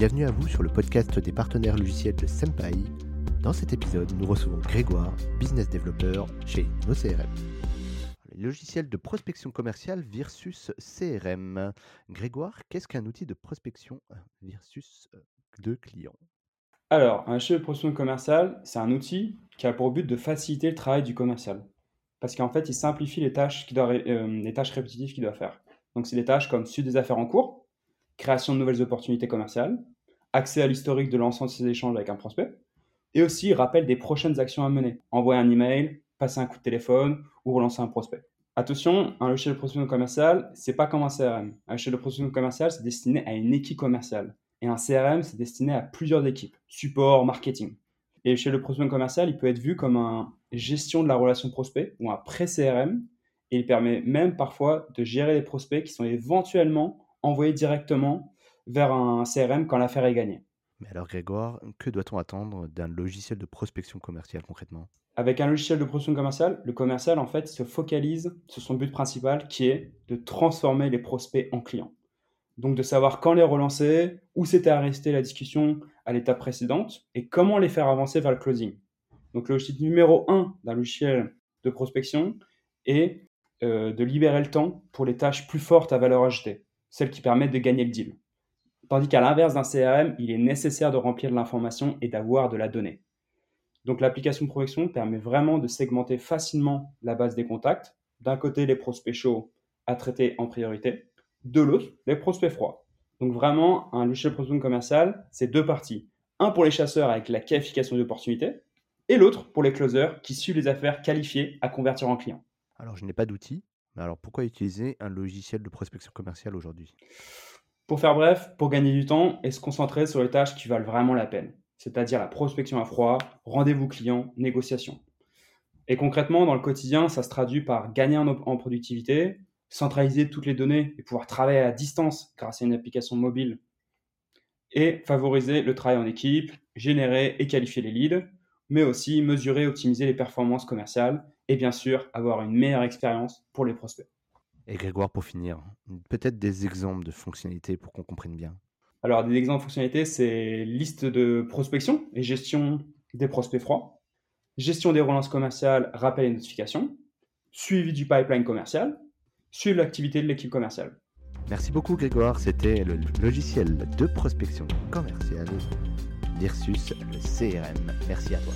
bienvenue à vous sur le podcast des partenaires logiciels de Senpai. Dans cet épisode, nous recevons Grégoire, business developer chez NoCRM. Les logiciels de prospection commerciale versus CRM. Grégoire, qu'est-ce qu'un outil de prospection versus euh, de clients? Alors, un logiciel de prospection commerciale, c'est un outil qui a pour but de faciliter le travail du commercial. Parce qu'en fait, il simplifie les tâches, qui doit, euh, les tâches répétitives qu'il doit faire. Donc, c'est des tâches comme suivre des affaires en cours, création de nouvelles opportunités commerciales, accès à l'historique de l'ensemble de ses échanges avec un prospect, et aussi rappel des prochaines actions à mener, envoyer un email, passer un coup de téléphone ou relancer un prospect. Attention, un logiciel de prospection commerciale, c'est pas comme un CRM. Un logiciel de prospection commerciale, c'est destiné à une équipe commerciale. Et un CRM, c'est destiné à plusieurs équipes, support, marketing. Et chez le prospection commercial, il peut être vu comme un gestion de la relation prospect ou un pré-CRM. Et il permet même parfois de gérer les prospects qui sont éventuellement envoyer directement vers un CRM quand l'affaire est gagnée. Mais alors Grégoire, que doit-on attendre d'un logiciel de prospection commerciale concrètement? Avec un logiciel de prospection commerciale, le commercial en fait se focalise sur son but principal qui est de transformer les prospects en clients. Donc de savoir quand les relancer, où s'était arrêtée la discussion à l'étape précédente et comment les faire avancer vers le closing. Donc le logiciel numéro 1 d'un logiciel de prospection est euh, de libérer le temps pour les tâches plus fortes à valeur ajoutée celles qui permettent de gagner le deal. Tandis qu'à l'inverse d'un CRM, il est nécessaire de remplir de l'information et d'avoir de la donnée. Donc l'application de prospection permet vraiment de segmenter facilement la base des contacts. D'un côté, les prospects chauds à traiter en priorité. De l'autre, les prospects froids. Donc vraiment, un logiciel de prospection commerciale, c'est deux parties. Un pour les chasseurs avec la qualification d'opportunité et l'autre pour les closers qui suivent les affaires qualifiées à convertir en clients. Alors je n'ai pas d'outils, alors pourquoi utiliser un logiciel de prospection commerciale aujourd'hui? Pour faire bref, pour gagner du temps et se concentrer sur les tâches qui valent vraiment la peine, c'est-à-dire la prospection à froid, rendez-vous client, négociation. Et concrètement, dans le quotidien, ça se traduit par gagner en, productivité, centraliser toutes les données et pouvoir travailler à distance grâce à une application mobile et favoriser le travail en équipe, générer et qualifier les leads, mais aussi mesurer et optimiser les performances commerciales et bien sûr avoir une meilleure expérience pour les prospects. Et Grégoire, pour finir, peut-être des exemples de fonctionnalités pour qu'on comprenne bien. Alors, des exemples de fonctionnalités, c'est liste de prospection et gestion des prospects froids, gestion des relances commerciales, rappel et notification, suivi du pipeline commercial, suivre l'activité de l'équipe commerciale. Merci beaucoup Grégoire, c'était le logiciel de prospection commerciale versus le CRM. Merci à toi.